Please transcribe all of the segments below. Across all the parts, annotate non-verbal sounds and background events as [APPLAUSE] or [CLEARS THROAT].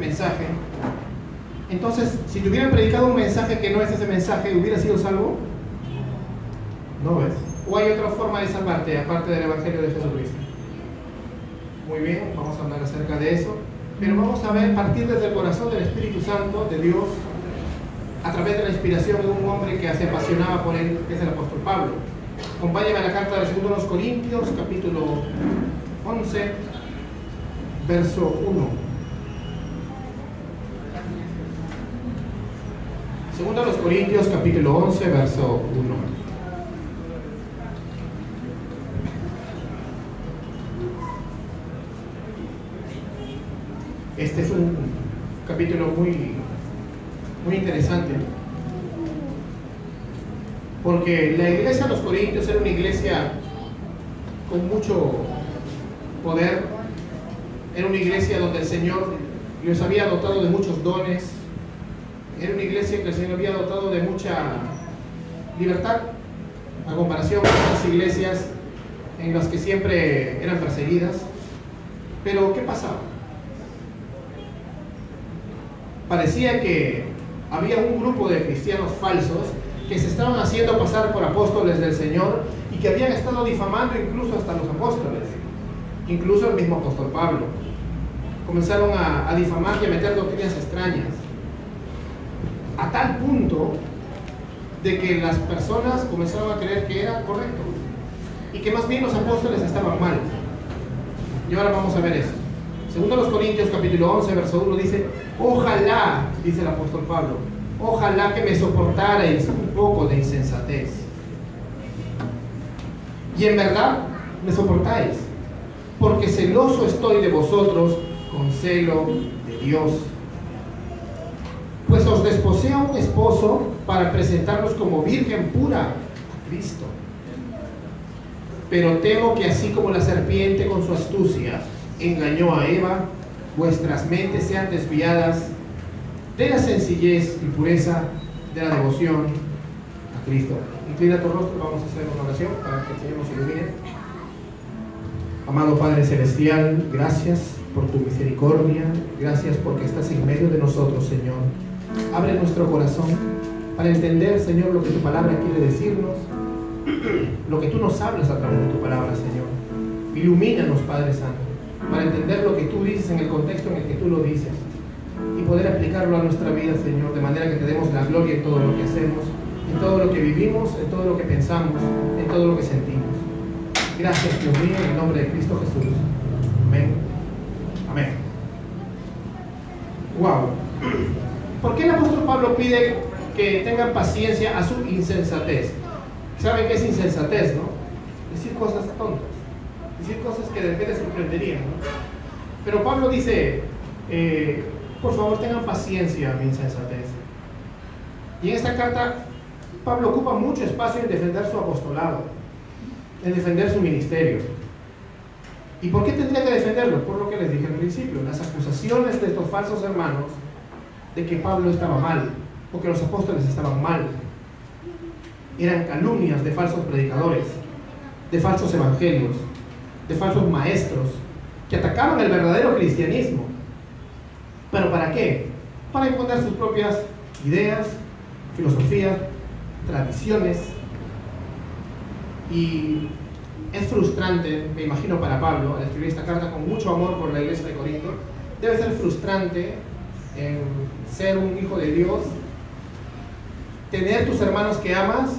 mensaje, entonces, si te hubieran predicado un mensaje que no es ese mensaje, ¿hubiera sido salvo? No ves. ¿O hay otra forma de salvarte aparte del Evangelio de Jesucristo? Muy bien, vamos a hablar acerca de eso. Pero vamos a ver, partir desde el corazón del Espíritu Santo, de Dios, a través de la inspiración de un hombre que se apasionaba por él, que es el apóstol Pablo. Acompáñame a la carta de 2 Corintios, capítulo 11, verso 1. Segundo a los Corintios, capítulo 11, verso 1. Este es un capítulo muy, muy interesante. Porque la iglesia de los Corintios era una iglesia con mucho poder. Era una iglesia donde el Señor les había dotado de muchos dones. Era una iglesia que el Señor había dotado de mucha libertad a comparación con otras iglesias en las que siempre eran perseguidas. Pero ¿qué pasaba? Parecía que había un grupo de cristianos falsos que se estaban haciendo pasar por apóstoles del Señor y que habían estado difamando incluso hasta los apóstoles, incluso el mismo apóstol Pablo. Comenzaron a, a difamar y a meter doctrinas extrañas, a tal punto de que las personas comenzaron a creer que era correcto y que más bien los apóstoles estaban mal. Y ahora vamos a ver eso. Segundo los Corintios capítulo 11, verso 1 dice, ojalá, dice el apóstol Pablo, ojalá que me soportarais un poco de insensatez. Y en verdad me soportáis, porque celoso estoy de vosotros con celo de Dios. Pues os desposé a un esposo para presentarlos como virgen pura a Cristo. Pero temo que así como la serpiente con su astucia engañó a Eva, vuestras mentes sean desviadas de la sencillez y pureza de la devoción a Cristo. Inclina tu rostro, vamos a hacer una oración para que el Señor nos ilumine. Amado Padre Celestial, gracias por tu misericordia, gracias porque estás en medio de nosotros, Señor. Abre nuestro corazón para entender, Señor, lo que tu palabra quiere decirnos, lo que tú nos hablas a través de tu palabra, Señor. Ilumínanos, Padre Santo para entender lo que tú dices en el contexto en el que tú lo dices y poder aplicarlo a nuestra vida, Señor, de manera que te demos la gloria en todo lo que hacemos, en todo lo que vivimos, en todo lo que pensamos, en todo lo que sentimos. Gracias, Dios mío, en el nombre de Cristo Jesús. Amén. Amén. Wow. ¿Por qué el apóstol Pablo pide que tengan paciencia a su insensatez? ¿Saben qué es insensatez, no? Decir cosas tontas decir cosas que de repente sorprenderían. ¿no? Pero Pablo dice, eh, por favor tengan paciencia, mi insensatez. Y en esta carta, Pablo ocupa mucho espacio en defender su apostolado, en defender su ministerio. ¿Y por qué tendría que defenderlo? Por lo que les dije al principio, las acusaciones de estos falsos hermanos de que Pablo estaba mal, o que los apóstoles estaban mal. Eran calumnias de falsos predicadores, de falsos evangelios, de falsos maestros que atacaban el verdadero cristianismo. ¿Pero para qué? Para imponer sus propias ideas, filosofías, tradiciones. Y es frustrante, me imagino para Pablo, al escribir esta carta con mucho amor por la iglesia de Corinto, debe ser frustrante en ser un hijo de Dios, tener tus hermanos que amas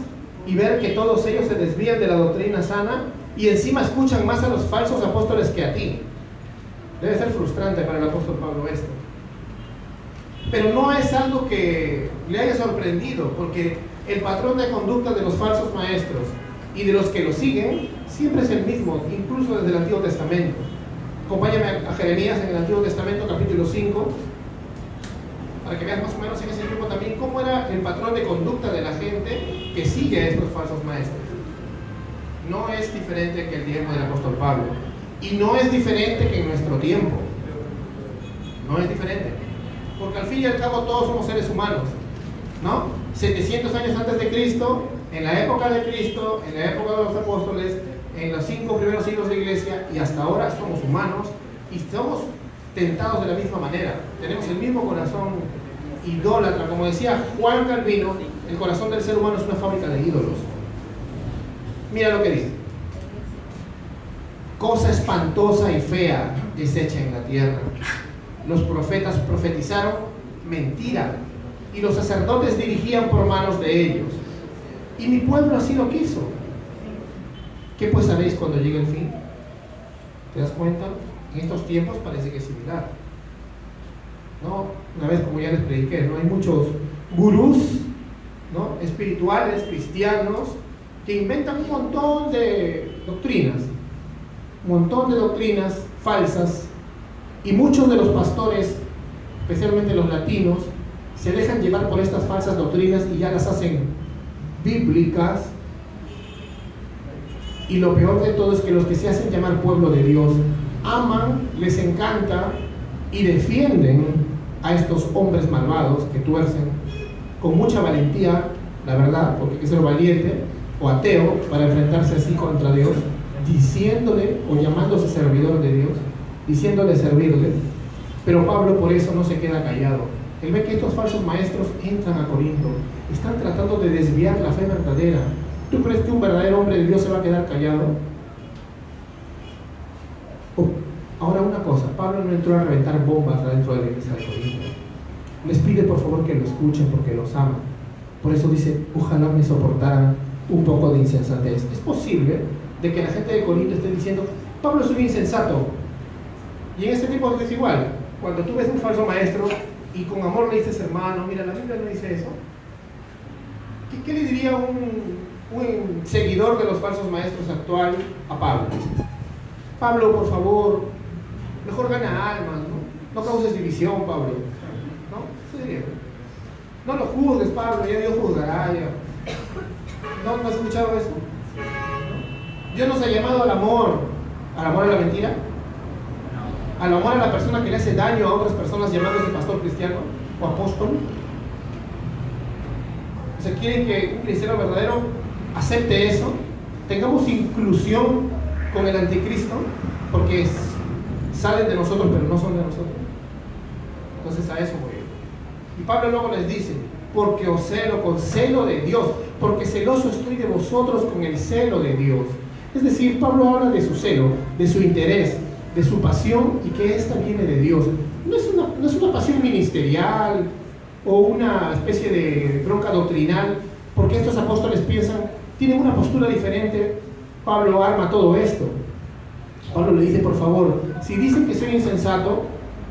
y ver que todos ellos se desvían de la doctrina sana y encima escuchan más a los falsos apóstoles que a ti. Debe ser frustrante para el apóstol Pablo esto. Pero no es algo que le haya sorprendido, porque el patrón de conducta de los falsos maestros y de los que lo siguen siempre es el mismo, incluso desde el Antiguo Testamento. Acompáñame a Jeremías en el Antiguo Testamento, capítulo 5, para que veas más o menos en ese tiempo también cómo era el patrón de conducta de la gente que sigue a estos falsos maestros no es diferente que el tiempo del apóstol Pablo. Y no es diferente que en nuestro tiempo. No es diferente. Porque al fin y al cabo todos somos seres humanos. ¿No? 700 años antes de Cristo, en la época de Cristo, en la época de los apóstoles, en los cinco primeros siglos de iglesia y hasta ahora somos humanos y somos tentados de la misma manera. Tenemos el mismo corazón idólatra. Como decía Juan Calvino, el corazón del ser humano es una fábrica de ídolos. Mira lo que dice. Cosa espantosa y fea es hecha en la tierra. Los profetas profetizaron mentira y los sacerdotes dirigían por manos de ellos. Y mi pueblo así lo quiso. ¿Qué pues haréis cuando llegue el fin? ¿Te das cuenta? En estos tiempos parece que es similar. ¿No? Una vez como ya les prediqué, ¿no? Hay muchos gurús ¿no? espirituales, cristianos, que inventan un montón de doctrinas, un montón de doctrinas falsas, y muchos de los pastores, especialmente los latinos, se dejan llevar por estas falsas doctrinas y ya las hacen bíblicas. Y lo peor de todo es que los que se hacen llamar pueblo de Dios aman, les encanta y defienden a estos hombres malvados que tuercen con mucha valentía, la verdad, porque hay que ser valiente o ateo para enfrentarse así contra Dios, diciéndole o llamándose servidor de Dios, diciéndole servirle. Pero Pablo por eso no se queda callado. Él ve que estos falsos maestros entran a Corinto, están tratando de desviar la fe verdadera. ¿Tú crees que un verdadero hombre de Dios se va a quedar callado? Ahora una cosa, Pablo no entró a reventar bombas dentro de la iglesia de Corinto. Les pide por favor que lo escuchen porque los ama. Por eso dice, ojalá me soportaran un poco de insensatez. Es posible de que la gente de Corinto esté diciendo, Pablo es un insensato. Y en este tipo es igual. Cuando tú ves un falso maestro y con amor le dices, hermano, mira, la Biblia no dice eso. ¿Qué, le diría un, un seguidor de los falsos maestros actual a Pablo? Pablo, por favor, mejor gana almas, ¿no? No causes división, Pablo. ¿No? Sí, no lo juzgues, Pablo, ya Dios juzgará. ¿No, ¿No has escuchado eso? Dios nos ha llamado al amor. ¿Al amor a la mentira? ¿Al amor a la persona que le hace daño a otras personas llamándose pastor cristiano o apóstol? O sea, quieren que un cristiano verdadero acepte eso, tengamos inclusión con el anticristo, porque salen de nosotros pero no son de nosotros. Entonces a eso voy. Y Pablo luego les dice, porque os celo con celo de Dios, porque celoso estoy de vosotros con el celo de Dios. Es decir, Pablo habla de su celo, de su interés, de su pasión y que esta viene de Dios. No es una, no es una pasión ministerial o una especie de bronca doctrinal, porque estos apóstoles piensan, tienen una postura diferente. Pablo arma todo esto. Pablo le dice, por favor, si dicen que soy insensato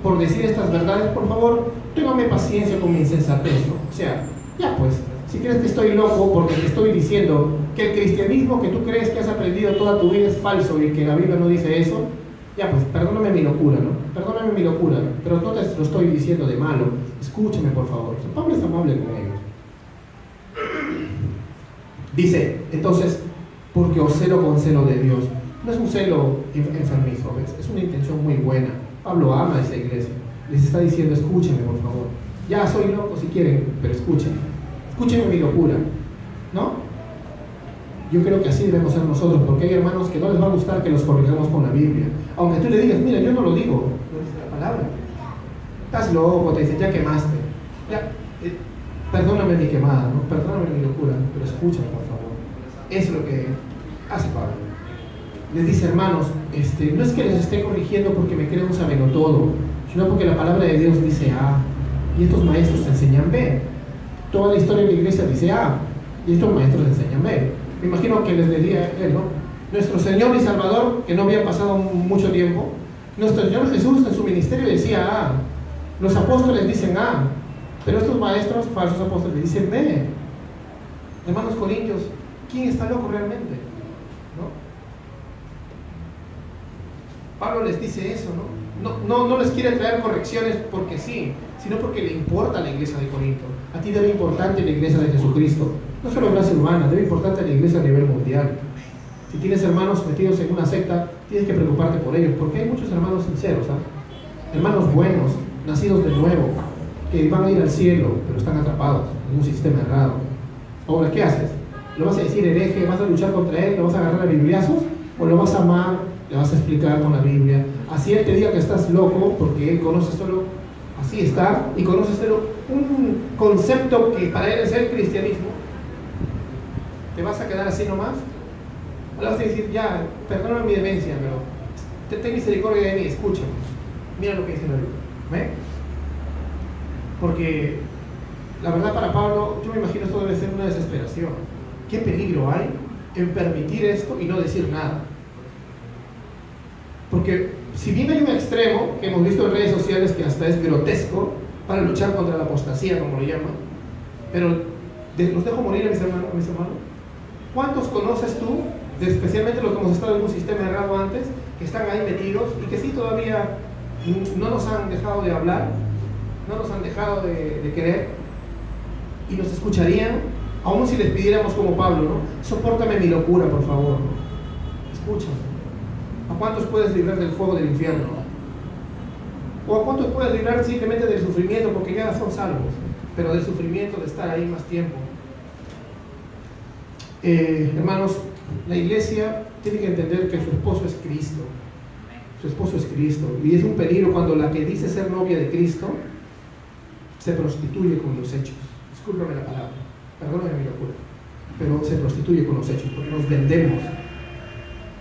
por decir estas verdades, por favor, téngame paciencia con mi insensatez, ¿no? O sea, ya pues, si crees que estoy loco porque te estoy diciendo que el cristianismo que tú crees que has aprendido toda tu vida es falso y que la Biblia no dice eso, ya pues, perdóname mi locura, ¿no? Perdóname mi locura, pero no te lo estoy diciendo de malo, escúchame por favor. Pablo es amable con ellos. Dice, entonces, porque os celo con celo de Dios. No es un celo enfermizo, es una intención muy buena. Pablo ama a esa iglesia les está diciendo, escúchenme por favor. Ya soy loco si quieren, pero escúchenme. Escúchenme mi locura. ¿No? Yo creo que así debemos ser nosotros, porque hay hermanos que no les va a gustar que los corrijamos con la Biblia. Aunque tú le digas, mira, yo no lo digo, no es la palabra. Estás loco, te dicen, ya quemaste. Eh, perdóname mi quemada, ¿no? Perdóname mi locura, pero escúchame por favor. Es lo que hace Pablo. Les dice, hermanos, este, no es que les esté corrigiendo porque me creen un todo sino porque la palabra de Dios dice A y estos maestros enseñan B. Toda la historia de la iglesia dice A y estos maestros enseñan B. Me imagino que les diría él, ¿no? Nuestro Señor y Salvador, que no había pasado mucho tiempo, nuestro Señor Jesús en su ministerio decía A. Los apóstoles dicen A, pero estos maestros, falsos apóstoles, dicen B. Hermanos Corintios, ¿quién está loco realmente? ¿No? Pablo les dice eso, ¿no? no, no, les quiere traer correcciones porque sí, sino porque le importa la iglesia de Corinto. A ti debe importarte la iglesia de Jesucristo. No solo clase humana, debe importarte la iglesia a nivel mundial. Si tienes hermanos metidos en una secta, tienes que preocuparte por ellos, porque hay muchos hermanos sinceros, ¿ah? hermanos buenos, nacidos de nuevo, que van a ir al cielo, pero están atrapados en un sistema errado. Ahora, ¿qué haces? ¿Lo vas a decir hereje? ¿Vas a luchar contra él? ¿Lo vas a agarrar a bibliazos? ¿O lo vas a amar? ¿Le vas a explicar con la Biblia? así Él te diga que estás loco, porque Él conoce solo, así está, y conoce solo un concepto que para Él es el cristianismo, ¿te vas a quedar así nomás? O le vas a decir, ya, perdóname mi demencia, pero ten misericordia de mí, escúchame. Mira lo que dice la Biblia. ¿Ve? Porque la verdad para Pablo, yo me imagino esto debe ser una desesperación. ¿Qué peligro hay en permitir esto y no decir nada? Porque si bien hay un extremo que hemos visto en redes sociales que hasta es grotesco para luchar contra la apostasía, como lo llaman, pero los dejo morir a mis hermanos, mis hermanos. ¿Cuántos conoces tú, especialmente los que hemos estado en un sistema errado antes, que están ahí metidos y que sí todavía no nos han dejado de hablar, no nos han dejado de, querer y nos escucharían, aun si les pidiéramos como Pablo, ¿no? Sopórtame mi locura, por favor. Escúchame. ¿A cuántos puedes librar del fuego del infierno? ¿O a cuántos puedes librar simplemente del sufrimiento porque ya son salvos? Pero del sufrimiento de estar ahí más tiempo. Eh, hermanos, la iglesia tiene que entender que su esposo es Cristo. Su esposo es Cristo. Y es un peligro cuando la que dice ser novia de Cristo se prostituye con los hechos. Discúlpame la palabra, perdóname mi locura. Pero se prostituye con los hechos porque nos vendemos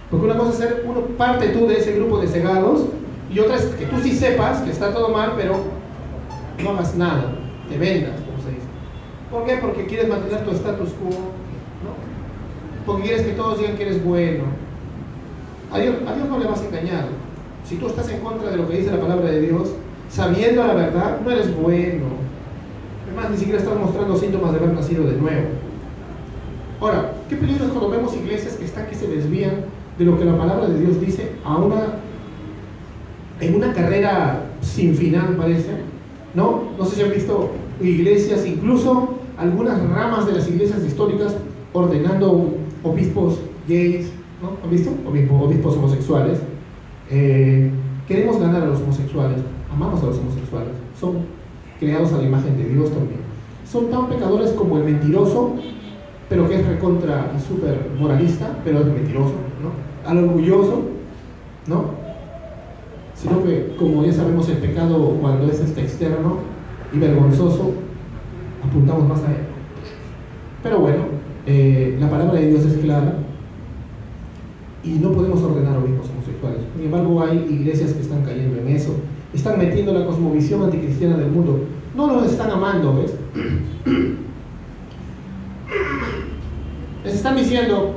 porque una cosa es ser uno parte tú de ese grupo de cegados y otra es que tú sí sepas que está todo mal, pero no hagas nada, te vendas, como se dice. ¿Por qué? Porque quieres mantener tu status quo, ¿no? Porque quieres que todos digan que eres bueno. A Dios, Dios no le vas a engañar. Si tú estás en contra de lo que dice la palabra de Dios, sabiendo la verdad, no eres bueno. Además, ni siquiera estás mostrando síntomas de haber nacido de nuevo. Ahora, ¿qué peligro es cuando vemos iglesias que están que se desvían de lo que la palabra de Dios dice a una, en una carrera sin final, parece. ¿No? No sé si han visto iglesias, incluso algunas ramas de las iglesias históricas ordenando obispos gays, ¿no? ¿Han visto? Obispos, homosexuales. Eh, queremos ganar a los homosexuales, amamos a los homosexuales, son creados a la imagen de Dios también. Son tan pecadores como el mentiroso, pero que es recontra y súper moralista, pero es mentiroso. Al orgulloso, ¿no? Sino que, como ya sabemos, el pecado cuando es este externo y vergonzoso, apuntamos más a él. Pero bueno, eh, la palabra de Dios es clara y no podemos ordenar obispos homosexuales. Sin embargo, hay iglesias que están cayendo en eso. Están metiendo la cosmovisión anticristiana del mundo. No los están amando, ¿ves? [CLEARS THROAT] Les están diciendo,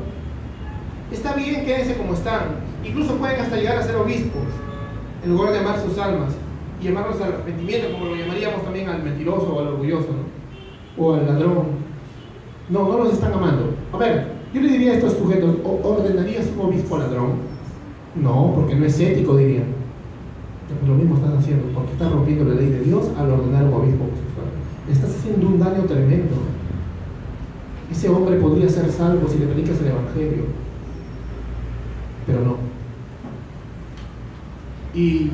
Está bien, quédense como están. Incluso pueden hasta llegar a ser obispos, en lugar de amar sus almas y llamarlos al arrepentimiento, como lo llamaríamos también al mentiroso o al orgulloso, ¿no? O al ladrón. No, no los están amando. A ver, yo le diría a estos sujetos, ¿ordenarías un obispo ladrón? No, porque no es ético, dirían. lo mismo están haciendo, porque están rompiendo la ley de Dios al ordenar un obispo. Estás haciendo un daño tremendo. Ese hombre podría ser salvo si le predicas el Evangelio pero no. Y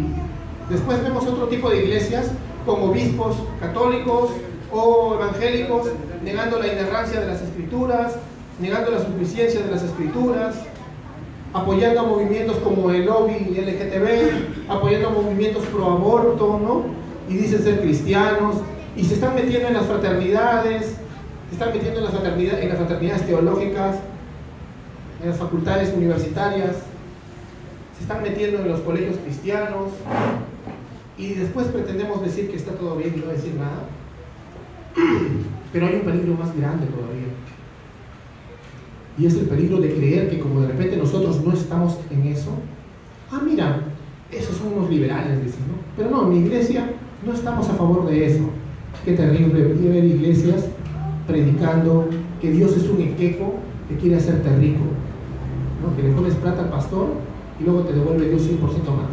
después vemos otro tipo de iglesias con obispos católicos o evangélicos negando la inerrancia de las escrituras, negando la suficiencia de las escrituras, apoyando a movimientos como el lobby LGTB, apoyando a movimientos pro aborto, ¿no? Y dicen ser cristianos, y se están metiendo en las fraternidades, se están metiendo en las fraternidades, en las fraternidades teológicas, en las facultades universitarias, se están metiendo en los colegios cristianos y después pretendemos decir que está todo bien y no decir nada. [CLEARS THROAT] Pero hay un peligro más grande todavía. Y es el peligro de creer que como de repente nosotros no estamos en eso, ah, mira, esos son unos liberales, dicen. Pero no, en mi iglesia no estamos a favor de eso. Qué terrible ver iglesias predicando que Dios es un equeco que quiere hacerte rico que le pones plata al pastor y luego te devuelve Dios 100% más.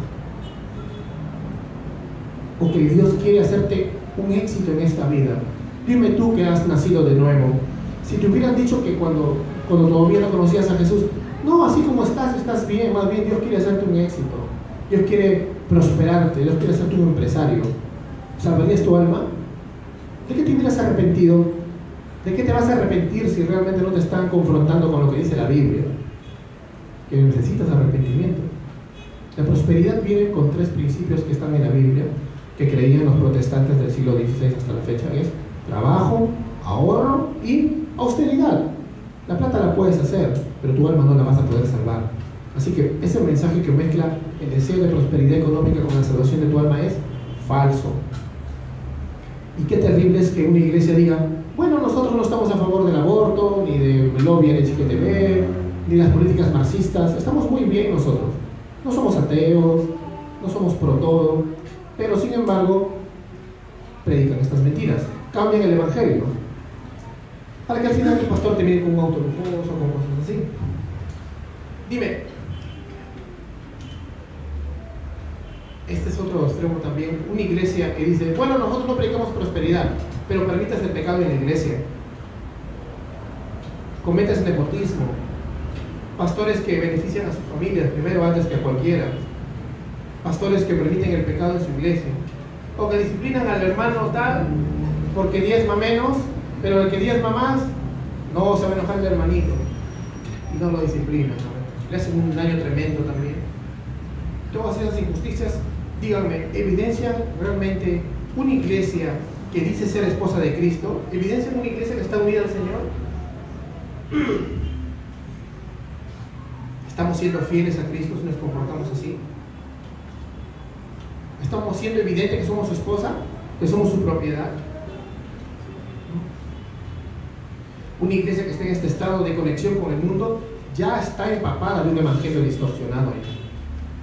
O que Dios quiere hacerte un éxito en esta vida. Dime tú que has nacido de nuevo. Si te hubieran dicho que cuando, cuando todavía no conocías a Jesús, no, así como estás, estás bien, más bien Dios quiere hacerte un éxito. Dios quiere prosperarte, Dios quiere hacerte un empresario. ¿Salvarías tu alma? ¿De qué te hubieras arrepentido? ¿De qué te vas a arrepentir si realmente no te están confrontando con lo que dice la Biblia? Que necesitas arrepentimiento. La prosperidad viene con tres principios que están en la Biblia, que creían los protestantes del siglo XVI hasta la fecha, es trabajo, ahorro y austeridad. La plata la puedes hacer, pero tu alma no la vas a poder salvar. Así que ese mensaje que mezcla el deseo de prosperidad económica con la salvación de tu alma es falso. Y qué terrible es que una iglesia diga, bueno, nosotros no estamos a favor del aborto, ni del lobby LGTB, ni las políticas marxistas, estamos muy bien nosotros. No somos ateos, no somos pro todo, pero sin embargo predican estas mentiras, cambian el evangelio, para que al final el pastor te mire con un auto lujoso, con cosas así. Dime, este es otro extremo también, una iglesia que dice, bueno, nosotros no predicamos prosperidad, pero permitas el pecado en la iglesia. Cometes nepotismo. Pastores que benefician a sus familias primero antes que a cualquiera. Pastores que permiten el pecado en su iglesia. O que disciplinan al hermano tal porque diezma menos, pero el que diezma más no se va a enojar el hermanito. Y no lo disciplinan. Le hacen un daño tremendo también. Todas esas injusticias, díganme, ¿evidencian realmente una iglesia que dice ser esposa de Cristo, evidencia en una iglesia que está unida al Señor. [CLEARS THROAT] ¿Estamos siendo fieles a Cristo si nos comportamos así? ¿Estamos siendo evidente que somos su esposa? ¿Que somos su propiedad? Una iglesia que está en este estado de conexión con el mundo ya está empapada de un evangelio distorsionado,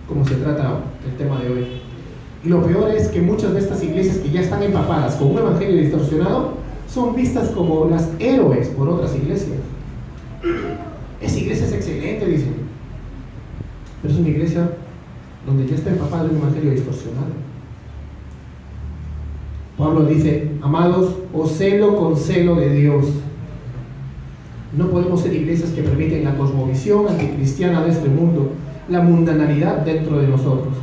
como se trata el tema de hoy. Y lo peor es que muchas de estas iglesias que ya están empapadas con un evangelio distorsionado son vistas como las héroes por otras iglesias. Esa iglesia es excelente, dicen. Pero es una iglesia donde ya está empapada de un evangelio distorsionado. Pablo dice, amados, os celo con celo de Dios. No podemos ser iglesias que permiten la cosmovisión anticristiana de este mundo, la mundanalidad dentro de nosotros.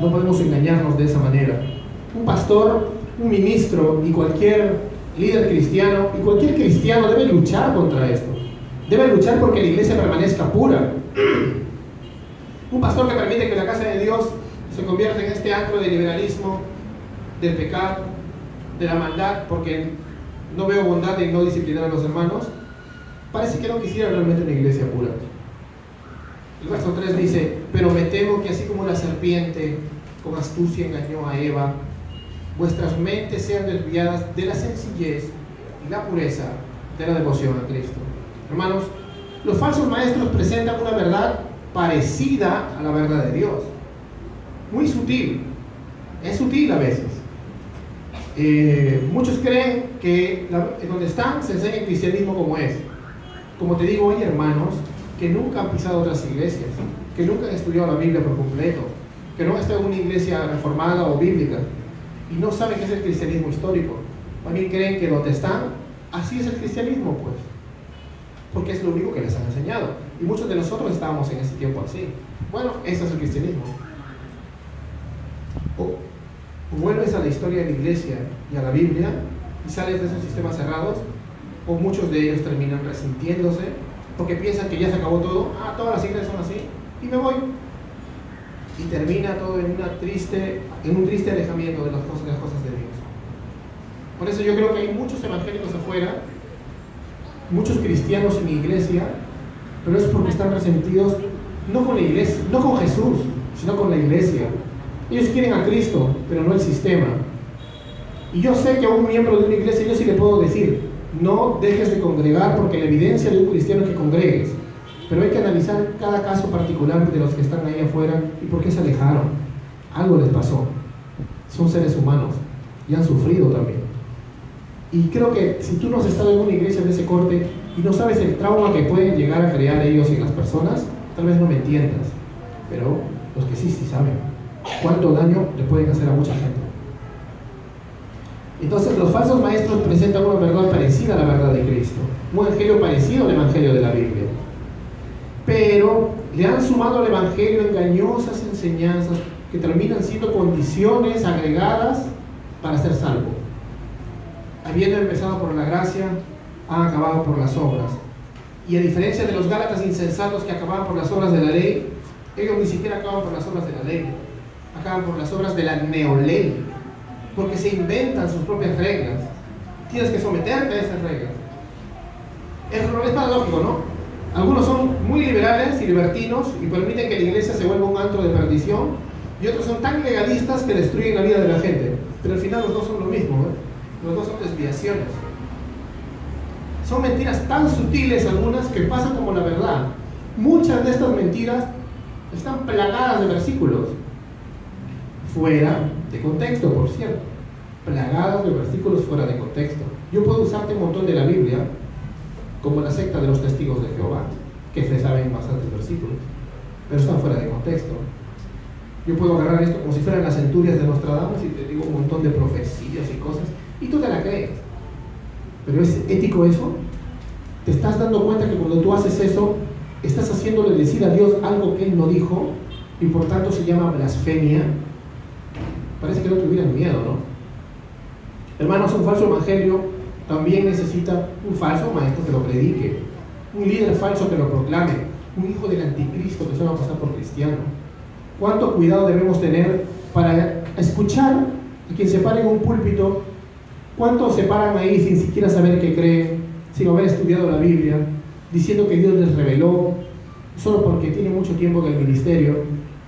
No podemos engañarnos de esa manera. Un pastor, un ministro y cualquier líder cristiano y cualquier cristiano debe luchar contra esto. Debe luchar porque la iglesia permanezca pura. [CLEARS THROAT] Un pastor que permite que la casa de Dios se convierta en este antro de liberalismo, del pecado, de la maldad, porque no veo bondad en no disciplinar a los hermanos, parece que no quisiera realmente una iglesia pura. El verso 3 dice, pero me temo que así como la serpiente con astucia engañó a Eva, vuestras mentes sean desviadas de la sencillez y la pureza de la devoción a Cristo. Hermanos, los falsos maestros presentan una verdad parecida a la verdad de Dios. Muy sutil. Es sutil a veces. Eh, muchos creen que donde están se enseña el cristianismo como es. Como te digo, hay hermanos que nunca han pisado otras iglesias, que nunca han estudiado la Biblia por completo, que no han estado en una iglesia reformada o bíblica y no saben qué es el cristianismo histórico. También creen que donde están, así es el cristianismo, pues, porque es lo único que les han enseñado. Y muchos de nosotros estábamos en ese tiempo así. Bueno, eso es el cristianismo. O, vuelves a la historia de la iglesia y a la Biblia y sales de esos sistemas cerrados, o muchos de ellos terminan resintiéndose porque piensan que ya se acabó todo, ah, todas las iglesias son así, y me voy. Y termina todo en, una triste, en un triste alejamiento de las cosas, de las cosas de Dios. Por eso yo creo que hay muchos evangélicos afuera, muchos cristianos en mi iglesia, pero es porque están resentidos no con la iglesia, no con Jesús, sino con la iglesia. Ellos quieren a Cristo, pero no el sistema. Y yo sé que a un miembro de una iglesia yo sí le puedo decir, no dejes de congregar porque la evidencia de un cristiano es que congregues. Pero hay que analizar cada caso particular de los que están ahí afuera y por qué se alejaron. Algo les pasó. Son seres humanos y han sufrido también. Y creo que si tú no has estado en una iglesia de ese corte y no sabes el trauma que pueden llegar a crear ellos en las personas, tal vez no me entiendas. Pero los que sí, sí saben cuánto daño le pueden hacer a mucha gente. Entonces los falsos maestros presentan una verdad parecida a la verdad de Cristo, un evangelio parecido al evangelio de la Biblia. Pero le han sumado al evangelio engañosas enseñanzas que terminan siendo condiciones agregadas para ser salvo. Habiendo empezado por la gracia, han acabado por las obras. Y a diferencia de los Gálatas insensatos que acababan por las obras de la ley, Ellos ni siquiera acaban por las obras de la ley, acaban por las obras de la neoley, porque se inventan sus propias reglas. Tienes que someterte a esas reglas. Es, es paradójico, ¿no? Algunos son muy liberales y libertinos y permiten que la iglesia se vuelva un antro de perdición, y otros son tan legalistas que destruyen la vida de la gente. Pero al final los dos son lo mismo. Los dos son desviaciones. Son mentiras tan sutiles algunas que pasan como la verdad. Muchas de estas mentiras están plagadas de versículos, fuera de contexto, por cierto. Plagadas de versículos fuera de contexto. Yo puedo usarte un montón de la Biblia como la secta de los testigos de Jehová, que se saben bastantes versículos, pero están fuera de contexto. Yo puedo agarrar esto como si fueran las centurias de Nostradamus y te digo un montón de profecías y cosas, y tú te la crees. Pero ¿es ético eso? ¿Te estás dando cuenta que cuando tú haces eso, estás haciéndole decir a Dios algo que Él no dijo y por tanto se llama blasfemia? Parece que no tuvieran miedo, ¿no? Hermanos, un falso evangelio también necesita un falso maestro que lo predique, un líder falso que lo proclame, un hijo del anticristo que se va a pasar por cristiano. ¿Cuánto cuidado debemos tener para escuchar a quien se pare en un púlpito ¿Cuántos se paran ahí sin siquiera saber qué creen, sin haber estudiado la Biblia, diciendo que Dios les reveló solo porque tiene mucho tiempo en el ministerio?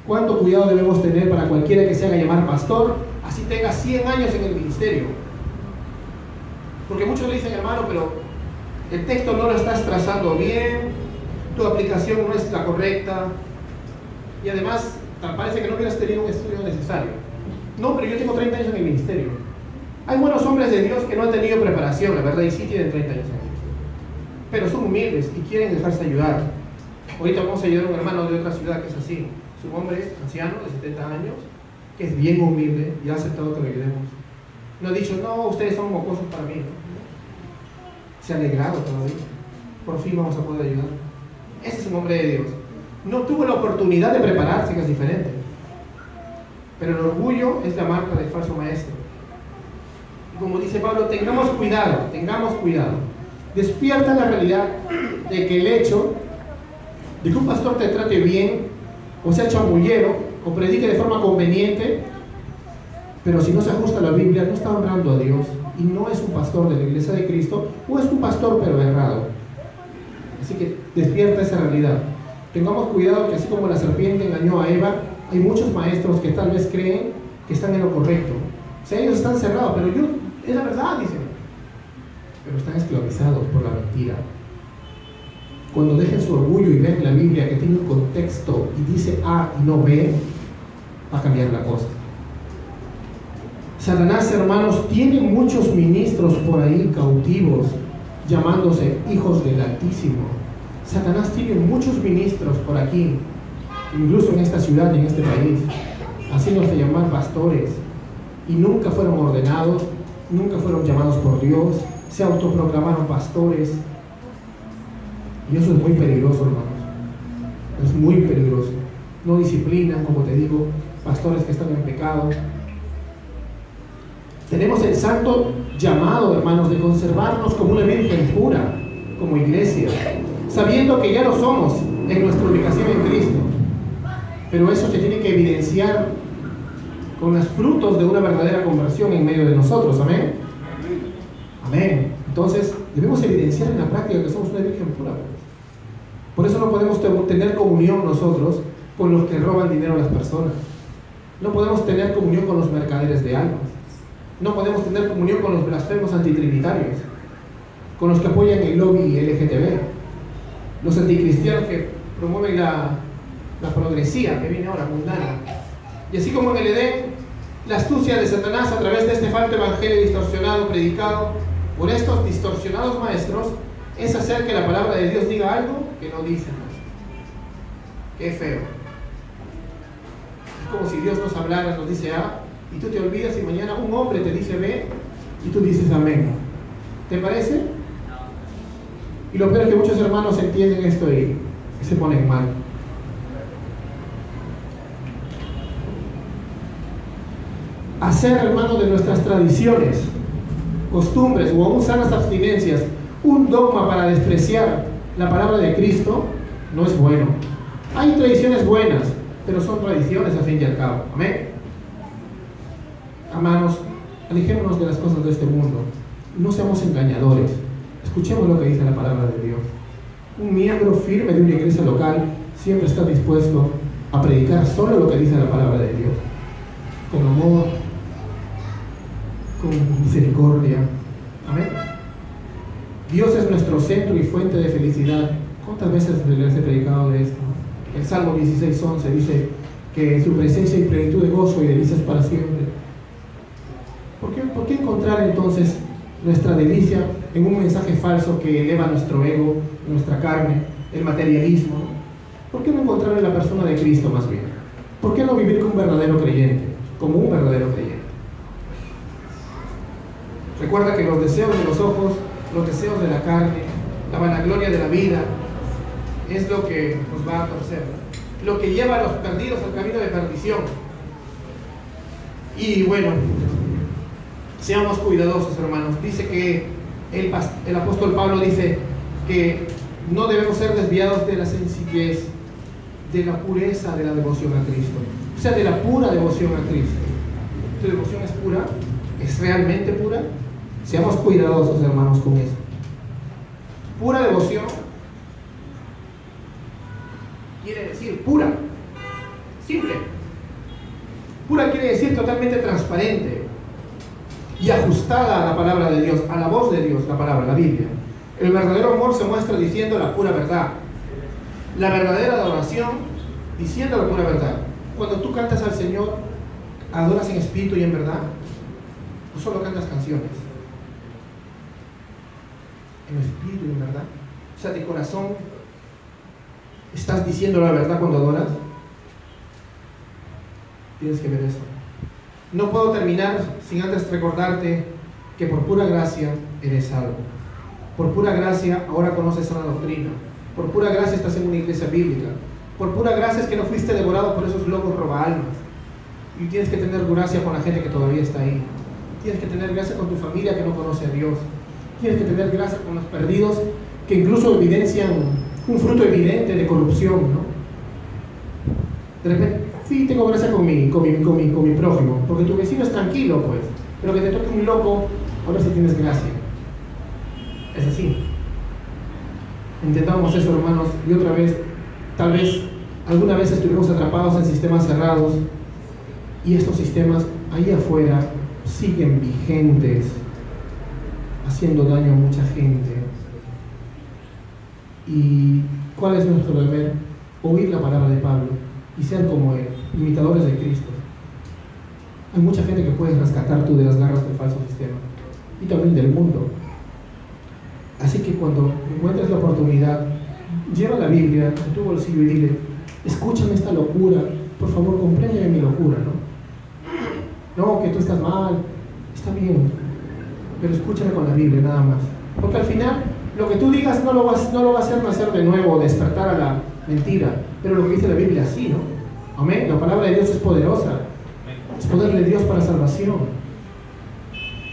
¿Cuánto cuidado debemos tener para cualquiera que se haga llamar pastor, así tenga 100 años en el ministerio? Porque muchos le dicen, hermano, pero el texto no lo estás trazando bien, tu aplicación no es la correcta, y además parece que no hubieras tenido un estudio necesario. No, pero yo tengo 30 años en el ministerio. Hay buenos hombres de Dios que no han tenido preparación, la verdad, y sí tienen 30 años Pero son humildes y quieren dejarse ayudar. Ahorita vamos a ayudar a un hermano de otra ciudad que es así. Su hombre anciano, de 70 años, que es bien humilde y ha aceptado que lo ayudemos. No ha dicho, no, ustedes son mocosos para mí. Se ha alegrado todavía. Por fin vamos a poder ayudar. Ese es un hombre de Dios. No tuvo la oportunidad de prepararse, que es diferente. Pero el orgullo es la marca del falso maestro como dice Pablo, tengamos cuidado, tengamos cuidado. Despierta la realidad de que el hecho de que un pastor te trate bien, o sea chamullero, o predique de forma conveniente, pero si no se ajusta a la Biblia, no está honrando a Dios y no es un pastor de la iglesia de Cristo, o es un pastor pero errado. Así que despierta esa realidad. Tengamos cuidado que así como la serpiente engañó a Eva, hay muchos maestros que tal vez creen que están en lo correcto. O sea, ellos están cerrados, pero yo es la verdad, dicen. Pero están esclavizados por la mentira. Cuando dejen su orgullo y ven la Biblia que tiene un contexto y dice A y no B, va a cambiar la cosa. Satanás, hermanos, tiene muchos ministros por ahí cautivos, llamándose hijos del Altísimo. Satanás tiene muchos ministros por aquí, incluso en esta ciudad y en este país, haciéndose llamar pastores, y nunca fueron ordenados nunca fueron llamados por Dios, se autoproclamaron pastores. Y eso es muy peligroso, hermanos. Es muy peligroso. No disciplinan, como te digo, pastores que están en pecado. Tenemos el santo llamado, hermanos, de conservarnos como una virgen pura, como iglesia, sabiendo que ya lo somos en nuestra ubicación en Cristo. Pero eso se tiene que evidenciar con los frutos de una verdadera conversión en medio de nosotros. Amén. Amén. Entonces, debemos evidenciar en la práctica que somos una virgen pura. Por eso no podemos tener comunión nosotros con los que roban dinero a las personas. No podemos tener comunión con los mercaderes de almas. No podemos tener comunión con los blasfemos antitrinitarios, con los que apoyan el lobby LGTB, los anticristianos que promueven la, la progresía que viene ahora, mundana. Y así como en el Edén, la astucia de Satanás a través de este falso evangelio distorsionado, predicado por estos distorsionados maestros, es hacer que la palabra de Dios diga algo que no dice. Qué feo. Es como si Dios nos hablara, nos dice A, y tú te olvidas y mañana un hombre te dice B y tú dices amén. ¿Te parece? Y lo peor es que muchos hermanos entienden esto y se ponen mal. Hacer, hermano, de nuestras tradiciones, costumbres o aún sanas abstinencias un dogma para despreciar la palabra de Cristo, no es bueno. Hay tradiciones buenas, pero son tradiciones al fin y al cabo. Amén. Hermanos, alejémonos de las cosas de este mundo. No seamos engañadores. Escuchemos lo que dice la palabra de Dios. Un miembro firme de una iglesia local siempre está dispuesto a predicar solo lo que dice la palabra de Dios. Con amor, con misericordia. Amén. Dios es nuestro centro y fuente de felicidad. ¿Cuántas veces les he predicado de esto? El Salmo 16.11 dice que su presencia hay plenitud de gozo y delicias para siempre. ¿Por qué, ¿Por qué encontrar entonces nuestra delicia en un mensaje falso que eleva nuestro ego, nuestra carne, el materialismo? ¿Por qué no encontrar en la persona de Cristo más bien? ¿Por qué no vivir como un verdadero creyente? Como un verdadero creyente. Recuerda que los deseos de los ojos, los deseos de la carne, la vanagloria de la vida, es lo que nos va a torcer, lo que lleva a los perdidos al camino de perdición. Y bueno, seamos cuidadosos, hermanos. Dice que el, el apóstol Pablo dice que no debemos ser desviados de la sencillez, de la pureza de la devoción a Cristo, o sea, de la pura devoción a Cristo. ¿Tu devoción es pura? ¿Es realmente pura? Seamos cuidadosos, hermanos, con eso. Pura devoción quiere decir pura, simple. Pura quiere decir totalmente transparente y ajustada a la palabra de Dios, a la voz de Dios, la palabra, la Biblia. El verdadero amor se muestra diciendo la pura verdad. La verdadera adoración diciendo la pura verdad. Cuando tú cantas al Señor, adoras en espíritu y en verdad, no solo cantas canciones en espíritu y en verdad. O sea, de corazón, ¿estás diciendo la verdad cuando adoras? Tienes que ver eso. No puedo terminar sin antes recordarte que por pura gracia eres salvo. Por pura gracia ahora conoces la doctrina. Por pura gracia estás en una iglesia bíblica. Por pura gracia es que no fuiste devorado por esos lobos roba almas. Y tienes que tener gracia con la gente que todavía está ahí. Tienes que tener gracia con tu familia que no conoce a Dios. Tienes que tener gracia con los perdidos que incluso evidencian un fruto evidente de corrupción, ¿no? De repente, sí, tengo gracia con mi, con con mi, prójimo, porque tu vecino es tranquilo, pues, pero que te toque un loco, a ver si tienes gracia. Es así. Intentamos eso, hermanos, y otra vez, tal vez alguna vez estuvimos atrapados en sistemas cerrados y estos sistemas ahí afuera siguen vigentes haciendo daño a mucha gente. ¿Y cuál es nuestro deber? Oír la palabra de Pablo y ser como él, imitadores de Cristo. Hay mucha gente que puedes rescatar tú de las garras del falso sistema y también del mundo. Así que cuando encuentres la oportunidad, lleva la Biblia en tu bolsillo y dile, escúchame esta locura, por favor, compréndeme mi locura, ¿no? No, que tú estás mal, está bien, pero escúchame con la Biblia nada más. Porque al final, lo que tú digas no lo va, no lo va a hacer nacer de nuevo, despertar a la mentira, pero lo que dice la Biblia sí, ¿no? Amén. La palabra de Dios es poderosa. Es poder de Dios para salvación.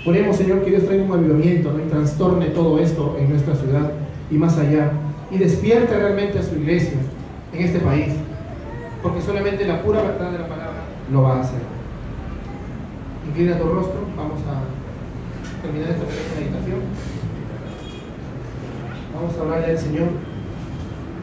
Oremos, Señor, que Dios traiga un avivamiento ¿no? y trastorne todo esto en nuestra ciudad y más allá. Y despierte realmente a su iglesia en este país. Porque solamente la pura verdad de la palabra lo va a hacer. Inclina tu rostro. Vamos a terminar esta meditación. Vamos a hablarle al Señor.